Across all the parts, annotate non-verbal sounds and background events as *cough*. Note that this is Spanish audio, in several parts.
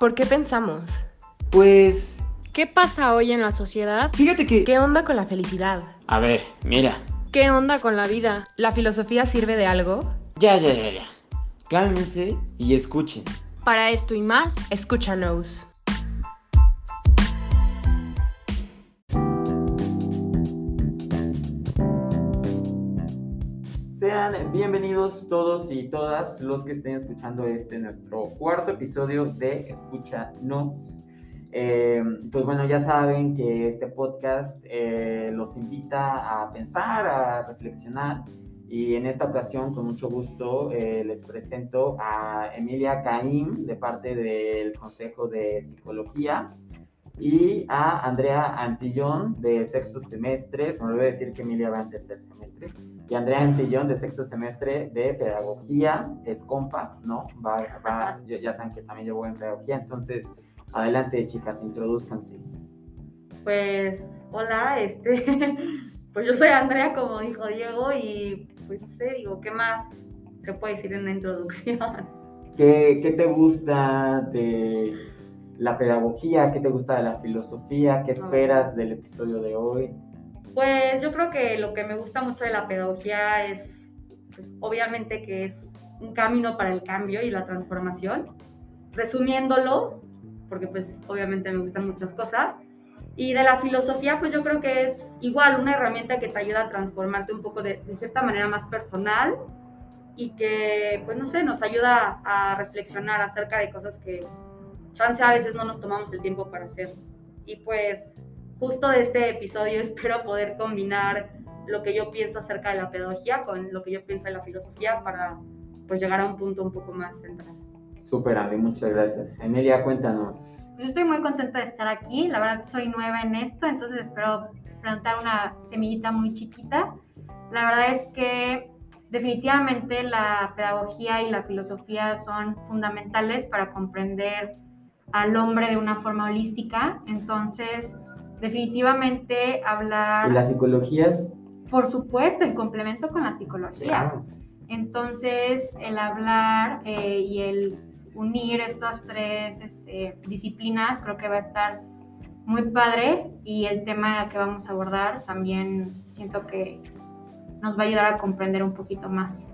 ¿Por qué pensamos? Pues, ¿Qué pasa hoy en la sociedad? fíjate que... ¿Qué onda con la felicidad? A ver, mira. ¿Qué onda con la vida? ¿La filosofía sirve de algo? Ya, ya, ya, ya. Cálmense y escuchen. Para esto y más, Escúchanos. Bienvenidos todos y todas los que estén escuchando este nuestro cuarto episodio de Escúchanos. Eh, pues bueno, ya saben que este podcast eh, los invita a pensar, a reflexionar y en esta ocasión con mucho gusto eh, les presento a Emilia Caim de parte del Consejo de Psicología y a Andrea Antillón de sexto semestre, se me olvidó decir que Emilia va en tercer semestre, y Andrea Antillón de sexto semestre de Pedagogía, es compa, ¿no? Va, va, ya ya saben que también yo voy en Pedagogía, entonces adelante chicas, introduzcanse. Pues, hola, este, *laughs* pues yo soy Andrea, como dijo Diego, y pues no sé, digo, ¿qué más se puede decir en una introducción? ¿Qué, qué te gusta de la pedagogía? ¿Qué te gusta de la filosofía? ¿Qué esperas del episodio de hoy? Pues yo creo que lo que me gusta mucho de la pedagogía es, pues obviamente que es un camino para el cambio y la transformación. Resumiéndolo, porque pues obviamente me gustan muchas cosas. Y de la filosofía, pues yo creo que es igual una herramienta que te ayuda a transformarte un poco de, de cierta manera más personal y que, pues no sé, nos ayuda a reflexionar acerca de cosas que chance a veces no nos tomamos el tiempo para hacer. Y pues justo de este episodio *laughs* espero poder combinar lo que yo pienso acerca de la pedagogía con lo que yo pienso de la filosofía para pues llegar a un punto un poco más central. Súper, Andy, muchas gracias. Emilia, cuéntanos. Pues yo estoy muy contenta de estar aquí. La verdad soy nueva en esto, entonces espero plantar una semillita muy chiquita. La verdad es que definitivamente la pedagogía y la filosofía son fundamentales para comprender al hombre de una forma holística. Entonces, definitivamente hablar, ¿Y la psicología? por supuesto, en complemento con la psicología. Claro. Entonces, el hablar eh, y el unir estas tres este, disciplinas creo que va a estar muy padre y el tema que vamos a abordar también siento que nos va a ayudar a comprender un poquito más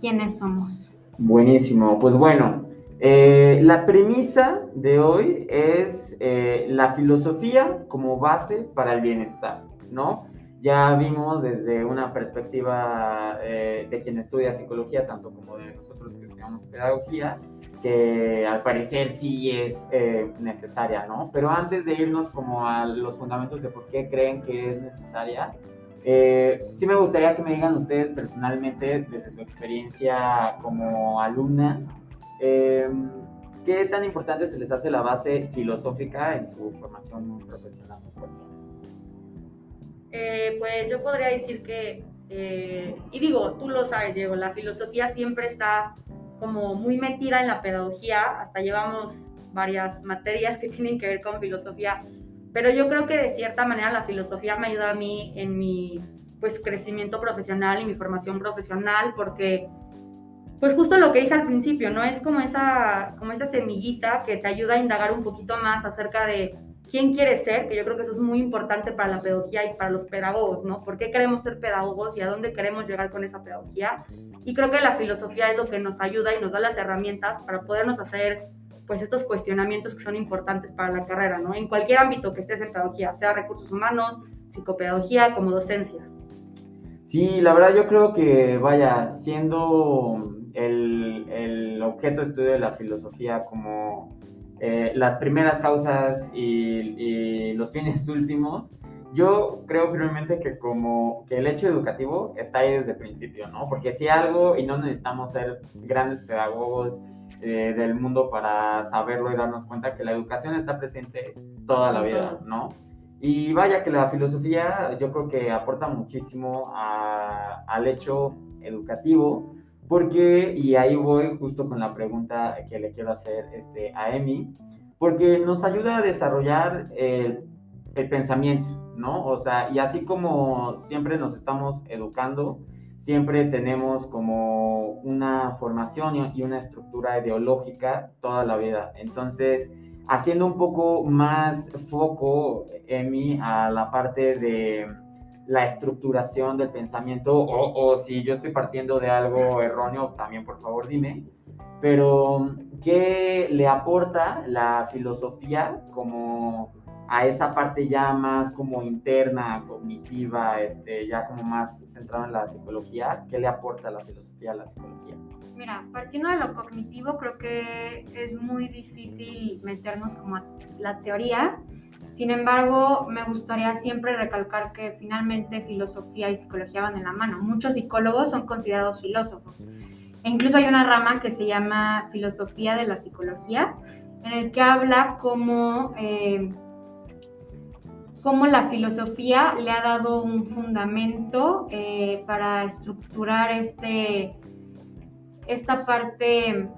quiénes somos. Buenísimo. Pues bueno, eh, la premisa de hoy es eh, la filosofía como base para el bienestar, ¿no? Ya vimos desde una perspectiva eh, de quien estudia psicología, tanto como de nosotros que estudiamos pedagogía, que al parecer sí es eh, necesaria, ¿no? Pero antes de irnos como a los fundamentos de por qué creen que es necesaria, eh, sí me gustaría que me digan ustedes personalmente, desde su experiencia como alumnas, eh, qué tan importante se les hace la base filosófica en su formación profesional. Eh, pues yo podría decir que, eh, y digo, tú lo sabes, Diego, la filosofía siempre está como muy metida en la pedagogía, hasta llevamos varias materias que tienen que ver con filosofía, pero yo creo que de cierta manera la filosofía me ayuda a mí en mi pues crecimiento profesional y mi formación profesional porque pues justo lo que dije al principio, ¿no? Es como esa, como esa semillita que te ayuda a indagar un poquito más acerca de quién quieres ser, que yo creo que eso es muy importante para la pedagogía y para los pedagogos, ¿no? ¿Por qué queremos ser pedagogos y a dónde queremos llegar con esa pedagogía? Y creo que la filosofía es lo que nos ayuda y nos da las herramientas para podernos hacer pues estos cuestionamientos que son importantes para la carrera, ¿no? En cualquier ámbito que estés en pedagogía, sea recursos humanos, psicopedagogía, como docencia. Sí, la verdad yo creo que, vaya, siendo el, el objeto de estudio de la filosofía como eh, las primeras causas y, y, los fines *laughs* últimos, yo creo firmemente que como que el hecho educativo está ahí desde el principio, ¿no? Porque si algo, y no necesitamos ser grandes pedagogos eh, del mundo para saberlo y darnos cuenta que la educación está presente toda la vida, ¿no? Y vaya que la filosofía yo creo que aporta muchísimo a, al hecho educativo, porque, y ahí voy justo con la pregunta que le quiero hacer este, a Emi, porque nos ayuda a desarrollar el, el pensamiento, ¿no? O sea, y así como siempre nos estamos educando, siempre tenemos como una formación y una estructura ideológica toda la vida. Entonces, haciendo un poco más foco, Emi, a la parte de la estructuración del pensamiento, o, o si yo estoy partiendo de algo erróneo, también por favor dime, pero ¿qué le aporta la filosofía como a esa parte ya más como interna, cognitiva, este, ya como más centrada en la psicología, ¿qué le aporta la filosofía a la psicología? Mira, partiendo de lo cognitivo, creo que es muy difícil meternos como a la teoría. Sin embargo, me gustaría siempre recalcar que finalmente filosofía y psicología van de la mano. Muchos psicólogos son considerados filósofos. E incluso hay una rama que se llama filosofía de la psicología, en el que habla como... Eh, cómo la filosofía le ha dado un fundamento eh, para estructurar este, esta parte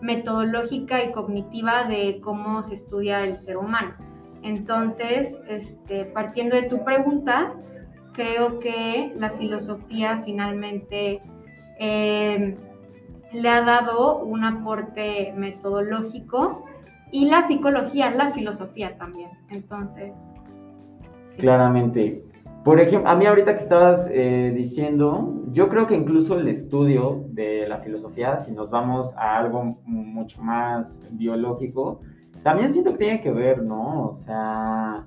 metodológica y cognitiva de cómo se estudia el ser humano. Entonces, este, partiendo de tu pregunta, creo que la filosofía finalmente eh, le ha dado un aporte metodológico y la psicología, la filosofía también. Entonces, Claramente. Por ejemplo, a mí ahorita que estabas eh, diciendo, yo creo que incluso el estudio de la filosofía, si nos vamos a algo mucho más biológico, también siento que tiene que ver, ¿no? O sea,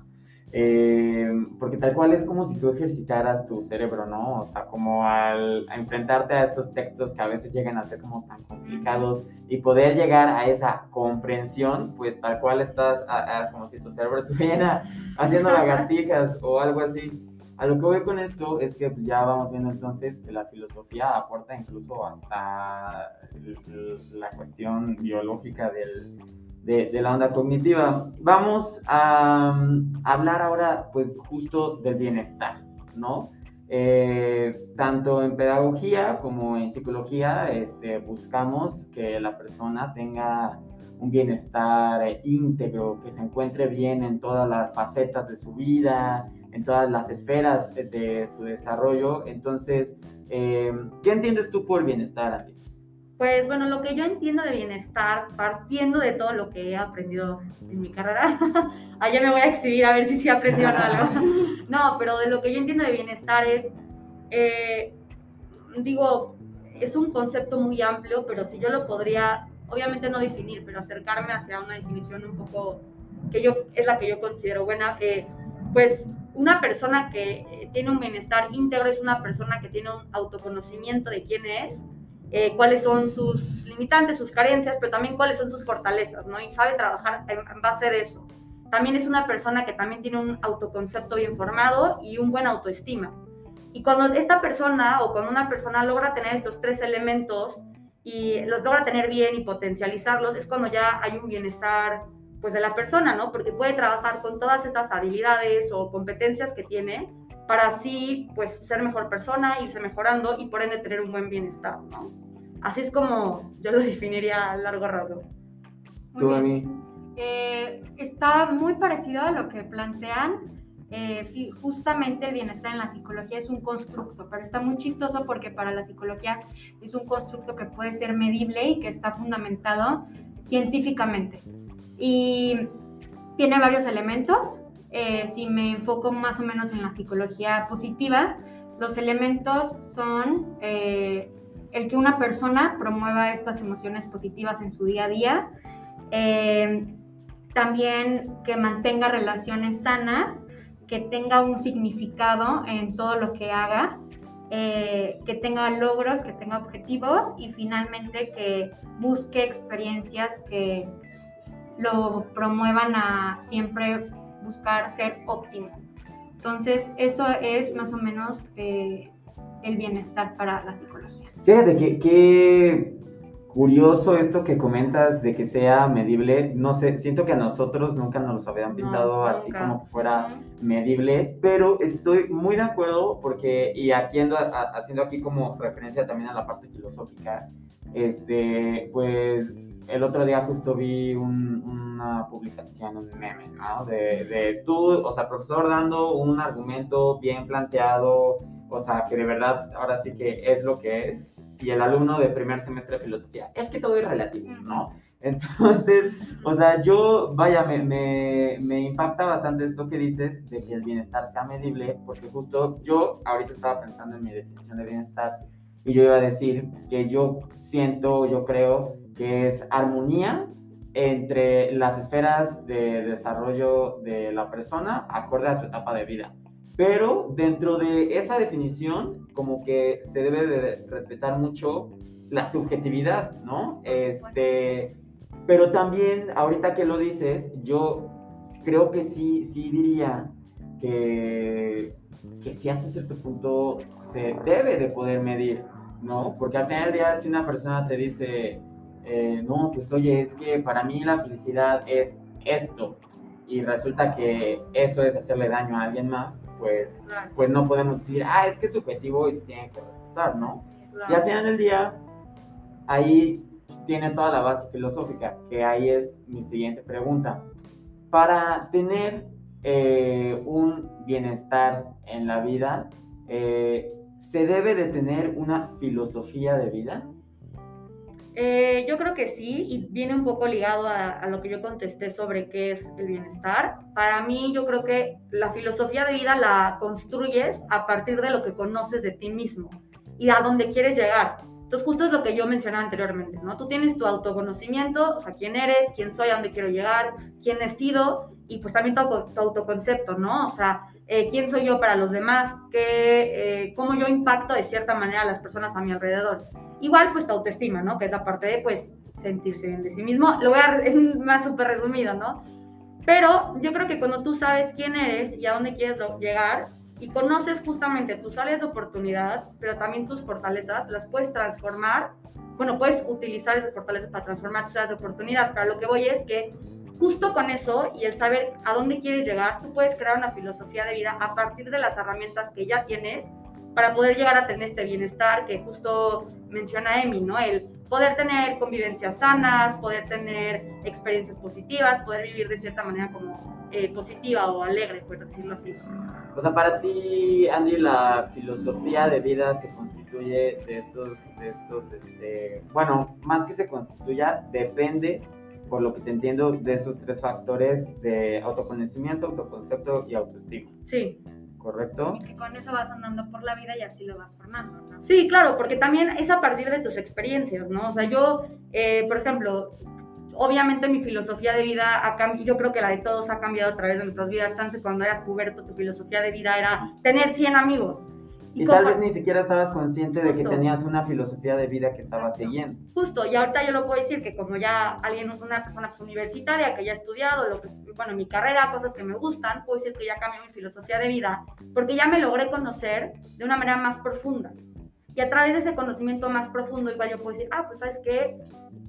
eh, porque tal cual es como si tú ejercitaras tu cerebro, ¿no? O sea, como al enfrentarte a estos textos que a veces llegan a ser como tan complicados y poder llegar a esa comprensión, pues tal cual estás, como si tu cerebro *laughs* estuviera haciendo lagartijas o algo así. A lo que voy con esto es que pues, ya vamos viendo entonces que la filosofía aporta incluso hasta la cuestión biológica del, de, la onda cognitiva. Vamos a, mm, hablar ahora, pues, justo del bienestar, ¿no? Eh, tanto en pedagogía como en psicología este, buscamos que la persona tenga un bienestar íntegro, que se encuentre bien en todas las facetas de su vida, en todas las esferas de, su desarrollo. Entonces, eh, ¿qué entiendes tú por bienestar, Andy? Pues bueno, lo que yo entiendo de bienestar, partiendo de todo lo que he aprendido en mi carrera, *laughs* allá me voy a exhibir a ver si sí he aprendido algo. *laughs* No, pero de lo que yo entiendo de bienestar es, eh, digo, es un concepto muy amplio, pero si yo lo podría, obviamente no definir, pero acercarme hacia una definición un poco que yo es la que yo considero buena, eh, pues una persona que eh, tiene un bienestar íntegro es una persona que tiene un autoconocimiento de quién es, eh, cuáles son sus limitantes, sus carencias, pero también cuáles son sus fortalezas, ¿no? Y sabe trabajar en, base de eso. También es una persona que también tiene un autoconcepto bien formado y un buen autoestima. Y cuando esta persona o cuando una persona logra tener estos tres elementos y los logra tener bien y potencializarlos, es cuando ya hay un bienestar pues de la persona, ¿no? Porque puede trabajar con todas estas habilidades o competencias que tiene para así pues ser mejor persona, irse mejorando y por ende tener un buen bienestar, ¿no? Así es como yo lo definiría a largo raso. ¿Tú a mí? Eh, está muy parecido a lo que plantean. Eh, justamente el bienestar en la psicología es un constructo, pero está muy chistoso porque para la psicología es un constructo que puede ser medible y que está fundamentado científicamente. Y tiene varios elementos. Eh, si me enfoco más o menos en la psicología positiva, los elementos son el que una persona promueva estas emociones positivas en su día a día, eh, también que mantenga relaciones sanas, que tenga un significado en todo lo que haga, eh, que tenga logros, que tenga objetivos y finalmente que busque experiencias que lo promuevan a siempre buscar ser óptimo. Entonces, eso es más o menos eh, el bienestar para la psicología. Fíjate que qué curioso esto que comentas de que sea medible. No sé, siento que a nosotros nunca nos lo habían pintado así como que fuera medible, pero estoy muy de acuerdo porque, y aquí haciendo aquí como referencia también a la parte filosófica, este, pues el otro día justo vi una publicación, un meme, ¿no? De, de tú, o sea, profesor dando un argumento bien planteado, o sea, que de verdad ahora sí que es lo que es, y el alumno de primer semestre de filosofía, es que todo es relativo, ¿no? Entonces, o sea, yo, vaya, me, me, me, impacta bastante esto que dices de que el bienestar sea medible, porque justo yo ahorita estaba pensando en mi definición de bienestar y yo iba a decir que yo siento, yo creo que es armonía entre las esferas de desarrollo de la persona acorde a su etapa de vida. Pero dentro de esa definición, como que se debe de respetar mucho la subjetividad, ¿no? Este, pero también, ahorita que lo dices, yo creo que sí, sí diría que, que sí hasta cierto punto se debe de poder medir, ¿no? Porque al final del día, si una persona te dice, eh, no, pues oye, es que para mí la felicidad es esto, y resulta que eso es hacerle daño a alguien más, pues, pues no podemos decir, ah, es que es subjetivo y se tiene que respetar, ¿no? Y al final del día, ahí tiene toda la base filosófica, que ahí es mi siguiente pregunta. Para tener eh, un bienestar en la vida, eh, ¿se debe de tener una filosofía de vida? Eh, yo creo que sí, y viene un poco ligado a, lo que yo contesté sobre qué es el bienestar. Para mí, yo creo que la filosofía de vida la construyes a partir de lo que conoces de ti mismo y a dónde quieres llegar. Entonces, justo es lo que yo mencionaba anteriormente, ¿no? Tú tienes tu autoconocimiento, o sea, quién eres, quién soy, a dónde quiero llegar, quién he sido, y pues también tu, autoconcepto, ¿no? O sea, eh, quién soy yo para los demás, qué, eh, cómo yo impacto de cierta manera a las personas a mi alrededor. Igual, pues tu autoestima, ¿no? Que es la parte de, pues, sentirse bien de sí mismo. Lo voy a *laughs* más súper resumido, ¿no? Pero yo creo que cuando tú sabes quién eres y a dónde quieres llegar y conoces justamente tus áreas de oportunidad, pero también tus fortalezas, las puedes transformar. Bueno, puedes utilizar esas fortalezas para transformar tus áreas de oportunidad, pero lo que voy es que justo con eso y el saber a dónde quieres llegar, tú puedes crear una filosofía de vida a partir de las herramientas que ya tienes para poder llegar a tener este bienestar que justo menciona Emi, ¿no? El poder tener convivencias sanas, poder tener experiencias positivas, poder vivir de cierta manera como eh, positiva o alegre, por decirlo así. O sea, para ti, Andy, la filosofía de vida se constituye de estos, de estos, este, bueno, más que se constituya, depende, por lo que te entiendo, de esos tres factores de autoconocimiento, autoconcepto y autoestima. Sí. ¿Correcto? Y que con eso vas andando por la vida y así lo vas formando, ¿no? Sí, claro, porque también es a partir de tus experiencias, ¿no? O sea, yo, eh, por ejemplo, obviamente mi filosofía de vida ha cambiado, yo creo que la de todos ha cambiado a través de nuestras vidas. Chance, cuando eras puberto, tu filosofía de vida era tener 100 amigos. Y, tal vez ni siquiera estabas consciente de que tenías una filosofía de vida que estabas siguiendo. Justo, y ahorita yo lo puedo decir que como ya alguien, una persona pues, universitaria que ya ha estudiado, lo que bueno, mi carrera, cosas que me gustan, puedo decir que ya cambió mi filosofía de vida, porque ya me logré conocer de una manera más profunda. Y a través de ese conocimiento más profundo, igual yo puedo decir, ah, pues sabes qué,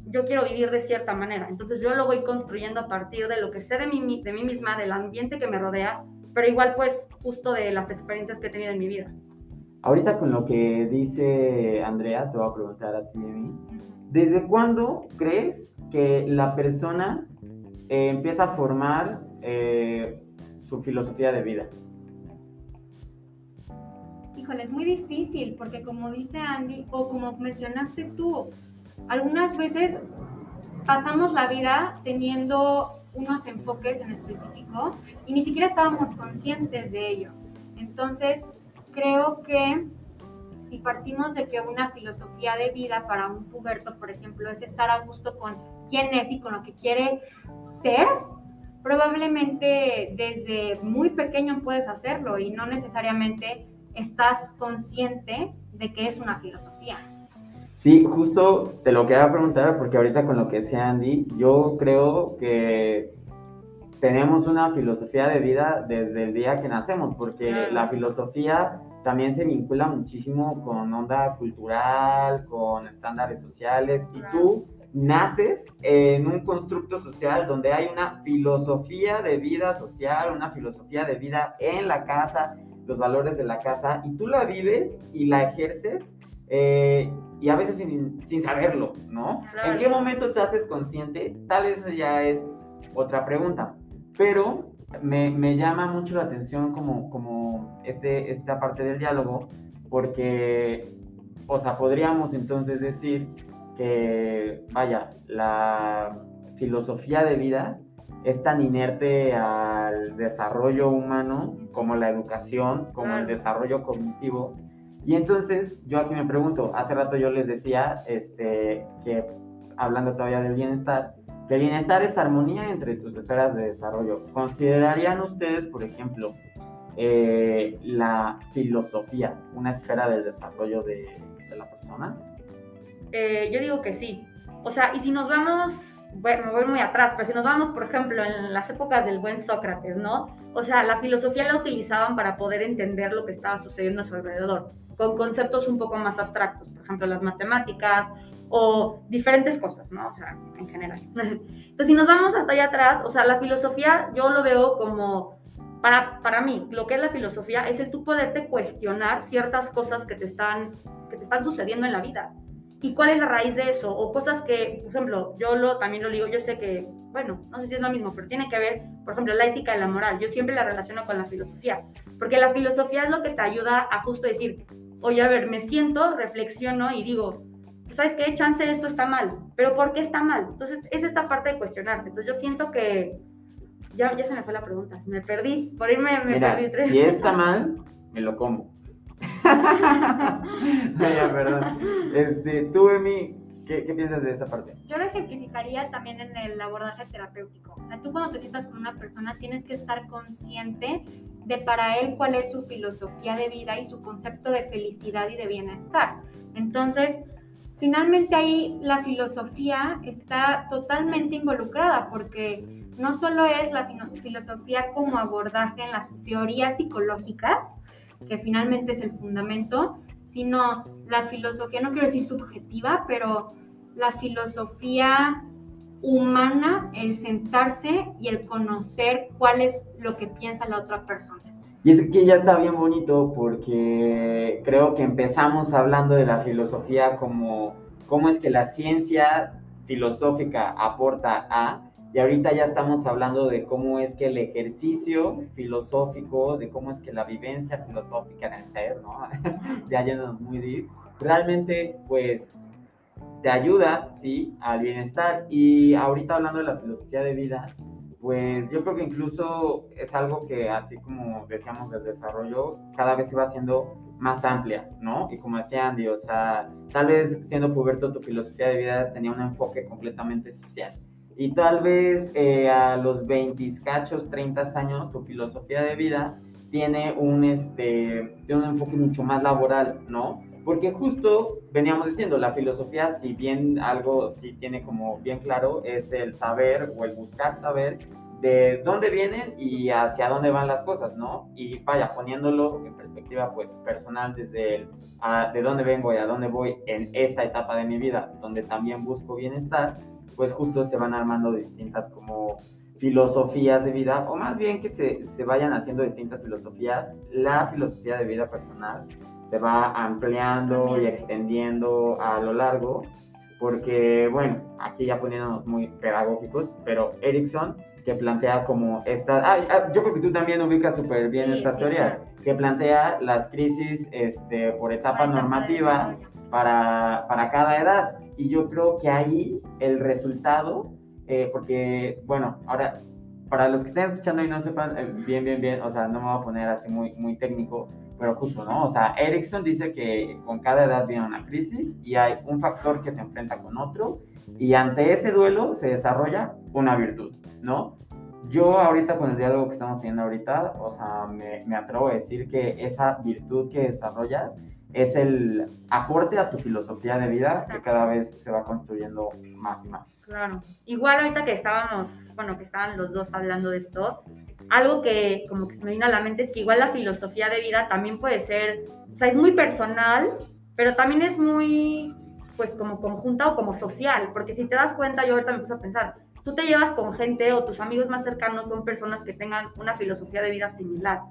yo quiero vivir de cierta manera. Entonces yo lo voy construyendo a partir de lo que sé de mí, de mí misma, del ambiente que me rodea, pero igual pues justo de las experiencias que he tenido en mi vida. Ahorita con lo que dice Andrea, te voy a preguntar a ti. ¿Desde cuándo crees que la persona eh, empieza a formar eh, su filosofía de vida? Híjole, es muy difícil porque como dice Andy o como mencionaste tú, algunas veces pasamos la vida teniendo unos enfoques en específico y ni siquiera estábamos conscientes de ello. Entonces, creo que si partimos de que una filosofía de vida para un puberto, por ejemplo, es estar a gusto con quién es y con lo que quiere ser, probablemente desde muy pequeño puedes hacerlo y no necesariamente estás consciente de que es una filosofía. Sí, justo te lo quería preguntar porque ahorita con lo que decía Andy, yo creo que tenemos una filosofía de vida desde el día que nacemos, porque la filosofía también se vincula muchísimo con onda cultural, con estándares sociales, y tú naces en un constructo social donde hay una filosofía de vida social, una filosofía de vida en la casa, los valores de la casa, y tú la vives y la ejerces, eh, y a veces sin, sin saberlo, ¿no? ¿En qué momento te haces consciente? Tal vez ya es otra pregunta. Pero me, me, llama mucho la atención como, como este, esta parte del diálogo, porque, o sea, podríamos entonces decir que, vaya, la filosofía de vida es tan inerte al desarrollo humano como la educación, como el desarrollo cognitivo. Y entonces yo aquí me pregunto, hace rato yo les decía este, que hablando todavía del bienestar, que bienestar es armonía entre tus esferas de desarrollo. ¿Considerarían ustedes, por ejemplo, eh, la filosofía una esfera del desarrollo de, la persona? Eh, yo digo que sí. O sea, y si nos vamos, bueno, me voy muy atrás, pero si nos vamos, por ejemplo, en las épocas del buen Sócrates, ¿no? O sea, la filosofía la utilizaban para poder entender lo que estaba sucediendo a su alrededor, con conceptos un poco más abstractos, por ejemplo, las matemáticas o diferentes cosas, ¿no? O sea, en general. Entonces, si nos vamos hasta allá atrás, o sea, la filosofía yo lo veo como, para, para mí, lo que es la filosofía es el tú poderte cuestionar ciertas cosas que te están, que te están sucediendo en la vida. ¿Y cuál es la raíz de eso? O cosas que, por ejemplo, yo lo, también lo digo, yo sé que, bueno, no sé si es lo mismo, pero tiene que ver, por ejemplo, la ética y la moral. Yo siempre la relaciono con la filosofía, porque la filosofía es lo que te ayuda a justo decir, oye, a ver, me siento, reflexiono y digo, ¿sabes qué? Chance esto está mal, pero ¿por qué está mal? Entonces, es esta parte de cuestionarse. Entonces, yo siento que ya, ya se me fue la pregunta, me perdí, por irme me Mira, perdí. Si está mal, me lo como. *laughs* ya, perdón. Este, tú, Emi, ¿qué, ¿qué piensas de esa parte? Yo lo ejemplificaría también en el abordaje terapéutico. O sea, tú cuando te sientas con una persona tienes que estar consciente de para él cuál es su filosofía de vida y su concepto de felicidad y de bienestar. Entonces, finalmente ahí la filosofía está totalmente involucrada porque no solo es la filosofía como abordaje en las teorías psicológicas, que finalmente es el fundamento, sino la filosofía, no quiero decir subjetiva, pero la filosofía humana, el sentarse y el conocer cuál es lo que piensa la otra persona. Y es que ya está bien bonito porque creo que empezamos hablando de la filosofía como cómo es que la ciencia filosófica aporta a, y ahorita ya estamos hablando de cómo es que el ejercicio filosófico, de cómo es que la vivencia filosófica en el ser, ¿no? *laughs* ya yéndonos muy deep, realmente pues te ayuda, sí, al bienestar. Y ahorita hablando de la filosofía de vida, pues yo creo que incluso es algo que, así como decíamos del desarrollo, cada vez se va más amplia, ¿no? Y como decía Andy, o sea, tal vez siendo puberto tu filosofía de vida tenía un enfoque completamente social. Y tal vez eh, a los 20 cachos, 30 años, tu filosofía de vida tiene un, este, tiene un enfoque mucho más laboral, ¿no? Porque justo veníamos diciendo, la filosofía, si bien algo sí tiene como bien claro, es el saber o el buscar saber de dónde vienen y hacia dónde van las cosas, ¿no? Y vaya, poniéndolo en perspectiva pues personal desde de dónde vengo y a dónde voy en esta etapa de mi vida, donde también busco bienestar, pues justo se van armando distintas como filosofías de vida, o más bien que se, se vayan haciendo distintas filosofías, la filosofía de vida personal se va ampliando y extendiendo a lo largo, porque, bueno, aquí ya poniéndonos muy pedagógicos, pero Erickson, que plantea como esta, ah, yo creo que tú también ubicas súper bien Sí, estas sí, teorías, claro. que plantea las crisis este, por etapa Por normativa para, para cada edad. Y yo creo que ahí el resultado, eh, porque, bueno, ahora, para los que estén escuchando y no sepan eh, bien, bien, bien, o sea, no me voy a poner así muy, muy técnico, pero justo, ¿no? O sea, Erickson dice que con cada edad viene una crisis y hay un factor que se enfrenta con otro y ante ese duelo se desarrolla una virtud, ¿no? Yo ahorita con el diálogo que estamos teniendo ahorita, o sea, me, me atrevo a decir que esa virtud que desarrollas es el aporte a tu filosofía de vida que Exacto. cada vez se va construyendo más y más. Claro. Igual ahorita que estábamos, bueno, que estaban los dos hablando de esto, algo que como que se me vino a la mente es que igual la filosofía de vida también puede ser, o sea, es muy personal, pero también es muy, pues como conjunta o como social, porque si te das cuenta, yo ahorita me puse a pensar, tú te llevas con gente o tus amigos más cercanos son personas que tengan una filosofía de vida similar.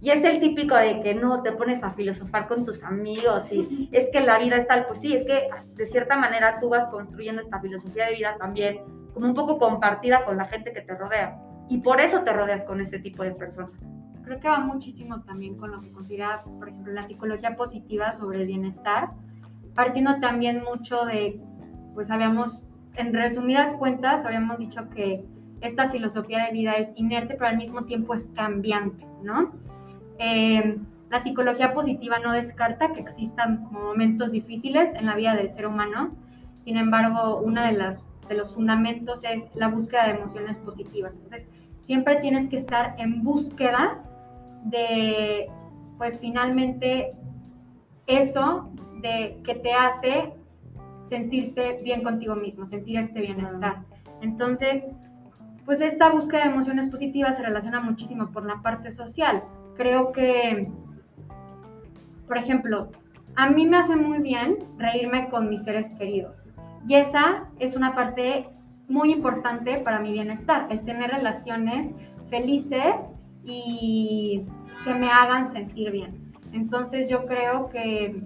Y es el típico de que no te pones a filosofar con tus amigos y es que la vida es tal, pues sí, es que de cierta manera tú vas construyendo esta filosofía de vida también como un poco compartida con la gente que te rodea. Y por eso te rodeas con ese tipo de personas. creo que va muchísimo también con lo que considera, por ejemplo, la psicología positiva sobre el bienestar, partiendo también mucho de, pues habíamos, en resumidas cuentas, habíamos dicho que esta filosofía de vida es inerte, pero al mismo tiempo es cambiante, ¿no? Eh, la psicología positiva no descarta que existan momentos difíciles en la vida del ser humano, sin embargo, uno de, las, de los fundamentos es la búsqueda de emociones positivas. Entonces, siempre tienes que estar en búsqueda de, pues finalmente, eso de que te hace sentirte bien contigo mismo, sentir este bienestar. Entonces, pues esta búsqueda de emociones positivas se relaciona muchísimo por la parte social. Creo que, por ejemplo, a mí me hace muy bien reírme con mis seres queridos. Y esa es una parte muy importante para mi bienestar, el tener relaciones felices y que me hagan sentir bien. Entonces yo creo que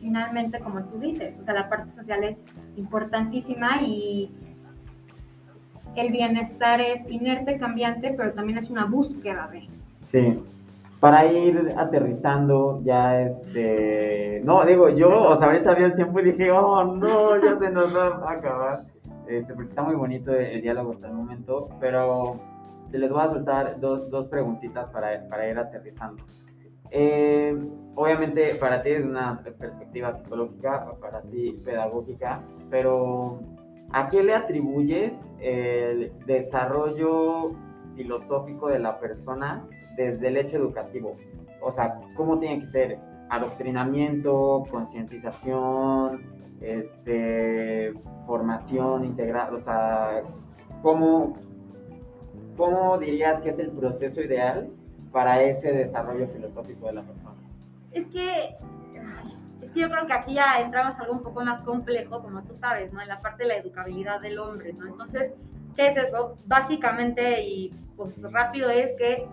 finalmente, como tú dices, o sea, la parte social es importantísima y el bienestar es inerte, cambiante, pero también es una búsqueda de. Sí. Para ir aterrizando, ya este. No, digo, yo, o sea, ahorita vi el tiempo y dije, oh, no, ya se nos va a acabar. Este, porque está muy bonito el, diálogo hasta el momento, pero les voy a soltar dos, dos preguntitas para, para, ir aterrizando. Eh, obviamente, para ti es una perspectiva psicológica, para ti pedagógica, pero ¿A qué le atribuyes el desarrollo filosófico de la persona desde el hecho educativo? O sea, ¿cómo tiene que ser? Adoctrinamiento, concientización, este, formación integral, o sea, ¿cómo, ¿cómo dirías que es el proceso ideal para ese desarrollo filosófico de la persona? Es que es que yo creo que aquí ya entramos a algo un poco más complejo, como tú sabes, ¿no? En la parte de la educabilidad del hombre, ¿no? Entonces, ¿qué es eso? Básicamente, y pues rápido, es que,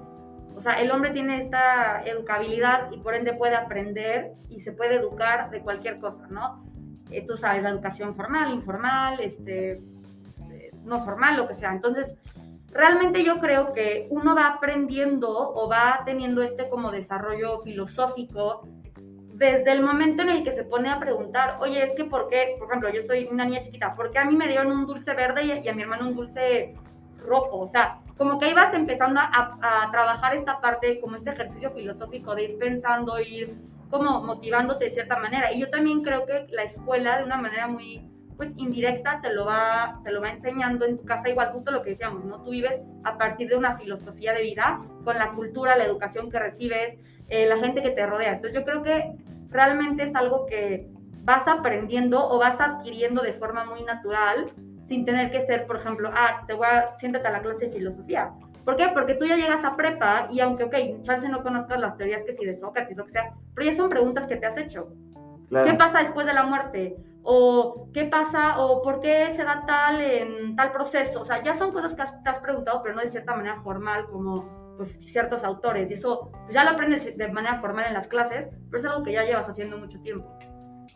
o sea, el hombre tiene esta educabilidad y por ende puede aprender y se puede educar de cualquier cosa, ¿no? Eh, tú sabes, la educación formal, informal, este, eh, no formal, lo que sea. Entonces, realmente yo creo que uno va aprendiendo o va teniendo este como desarrollo filosófico desde el momento en el que se pone a preguntar, oye, es que ¿por qué? Por ejemplo, yo soy una niña chiquita, ¿por qué a mí me dieron un dulce verde y, a mi hermano un dulce rojo? O sea, como que ahí vas empezando a, a, trabajar esta parte, como este ejercicio filosófico de ir pensando, ir como motivándote de cierta manera. Y yo también creo que la escuela, de una manera muy pues indirecta te lo va te lo va enseñando en tu casa igual justo lo que decíamos no tú vives a partir de una filosofía de vida con la cultura la educación que recibes eh, la gente que te rodea entonces yo creo que realmente es algo que vas aprendiendo o vas adquiriendo de forma muy natural sin tener que ser, por ejemplo, ah, te voy a, siéntate a la clase de filosofía. ¿Por qué? Porque tú ya llegas a prepa y aunque, ok, chance no conozcas las teorías que si de Sócrates, lo que sea, pero ya son preguntas que te has hecho. ¿Qué pasa después de la muerte? O qué pasa, o por qué se da tal en tal proceso. O sea, ya son cosas que te has preguntado, pero no de cierta manera formal, como pues, ciertos autores y eso pues, ya lo aprendes de manera formal en las clases, pero es algo que ya llevas haciendo mucho tiempo.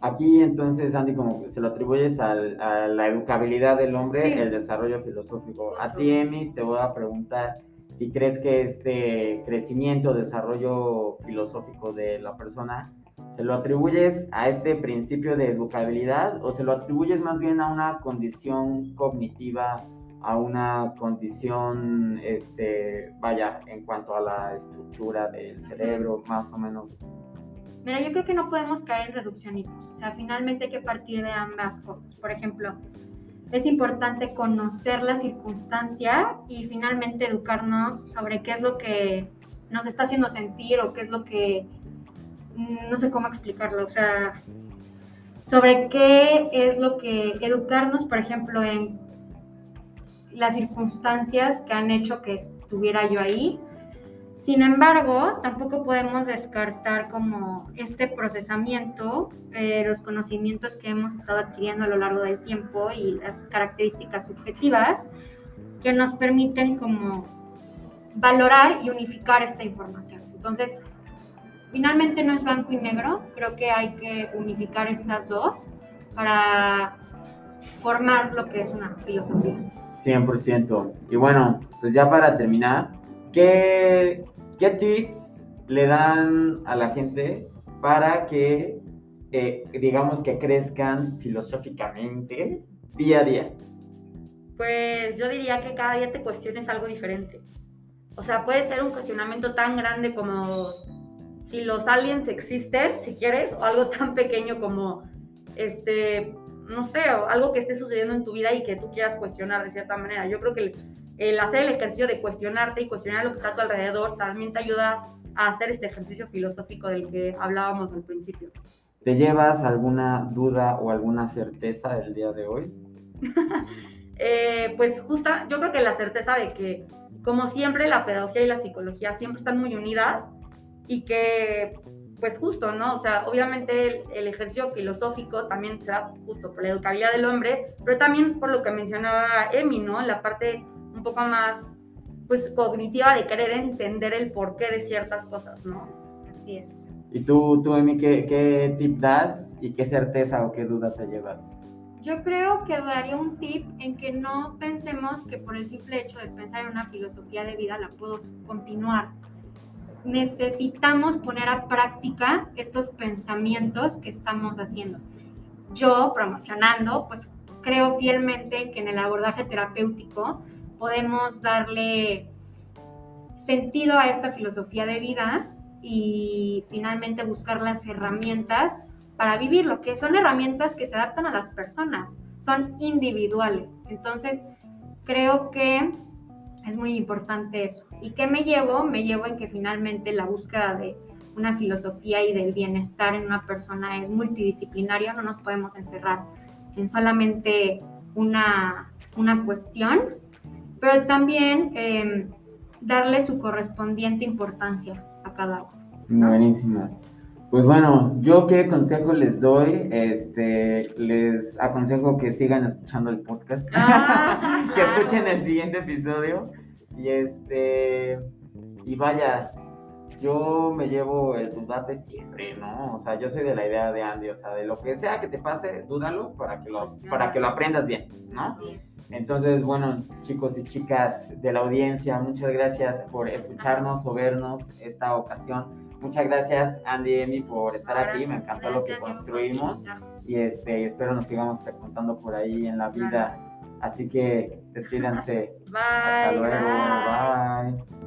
Aquí entonces, Andy, como se lo atribuyes a la educabilidad del hombre, el desarrollo filosófico. A ti, Emi, te voy a preguntar si crees que este crecimiento, desarrollo filosófico de la persona, ¿se lo atribuyes a este principio de educabilidad o se lo atribuyes más bien a una condición cognitiva a una condición, este, vaya, en cuanto a la estructura del cerebro, más o menos. Mira, yo creo que no podemos caer en reduccionismos, o sea, finalmente hay que partir de ambas cosas. Por ejemplo, es importante conocer la circunstancia y finalmente educarnos sobre qué es lo que nos está haciendo sentir o qué es lo que, mm, no sé cómo explicarlo, o sea, sobre qué es lo que educarnos, por ejemplo, en las circunstancias que han hecho que estuviera yo ahí. Sin embargo, tampoco podemos descartar como este procesamiento, eh, los conocimientos que hemos estado adquiriendo a lo largo del tiempo y las características subjetivas que nos permiten como valorar y unificar esta información. Entonces, finalmente no es blanco y negro, creo que hay que unificar estas dos para formar lo que es una filosofía. 100%. Y bueno, pues ya para terminar, ¿qué, ¿qué tips le dan a la gente para que, eh, digamos, que crezcan filosóficamente día a día? Pues yo diría que cada día te cuestiones algo diferente. O sea, puede ser un cuestionamiento tan grande como si los aliens existen, si quieres, o algo tan pequeño como, este, no sé, o algo que esté sucediendo en tu vida y que tú quieras cuestionar de cierta manera. Yo creo que el, hacer el ejercicio de cuestionarte y cuestionar lo que está a tu alrededor también te ayuda a hacer este ejercicio filosófico del que hablábamos al principio. ¿Te llevas alguna duda o alguna certeza del día de hoy? *laughs* Eh, pues justa, yo creo que la certeza de que, como siempre, la pedagogía y la psicología siempre están muy unidas y que, pues justo, ¿no? O sea, obviamente el, el ejercicio filosófico también se da justo por la educabilidad del hombre, pero también por lo que mencionaba Emi, ¿no? La parte un poco más, pues, cognitiva de querer entender el porqué de ciertas cosas, ¿no? Así es. ¿Y tú, tú Emi, qué, qué tip das y qué certeza o qué duda te llevas? Yo creo que daría un tip en que no pensemos que por el simple hecho de pensar en una filosofía de vida la puedo continuar. Necesitamos poner a práctica estos pensamientos que estamos haciendo. Yo, promocionando, pues creo fielmente que en el abordaje terapéutico podemos darle sentido a esta filosofía de vida y finalmente buscar las herramientas para vivirlo, que son herramientas que se adaptan a las personas, son individuales. Entonces, creo que es muy importante eso. ¿Y qué me llevo? Me llevo en que finalmente la búsqueda de una filosofía y del bienestar en una persona es multidisciplinaria, no nos podemos encerrar en solamente una, una cuestión, pero también eh, darle su correspondiente importancia a cada uno. Buenísimo. Pues bueno, yo qué consejo les doy, este, les aconsejo que sigan escuchando el podcast, Ah, *laughs* que escuchen el siguiente episodio y este, y vaya, yo me llevo el dudar de siempre, ¿no? O sea, yo soy de la idea de Andy, o sea, de lo que sea que te pase, dúdalo para que lo, para que lo aprendas bien, ¿no? Así es. Entonces, bueno, chicos y chicas de la audiencia, muchas gracias por escucharnos o vernos esta ocasión. Muchas gracias, Andy y Emi, por estar aquí. Me encantó lo que construimos. Y este, espero nos sigamos frecuentando por ahí en la vida. Así que despídanse. Bye. Hasta luego. bye. bye.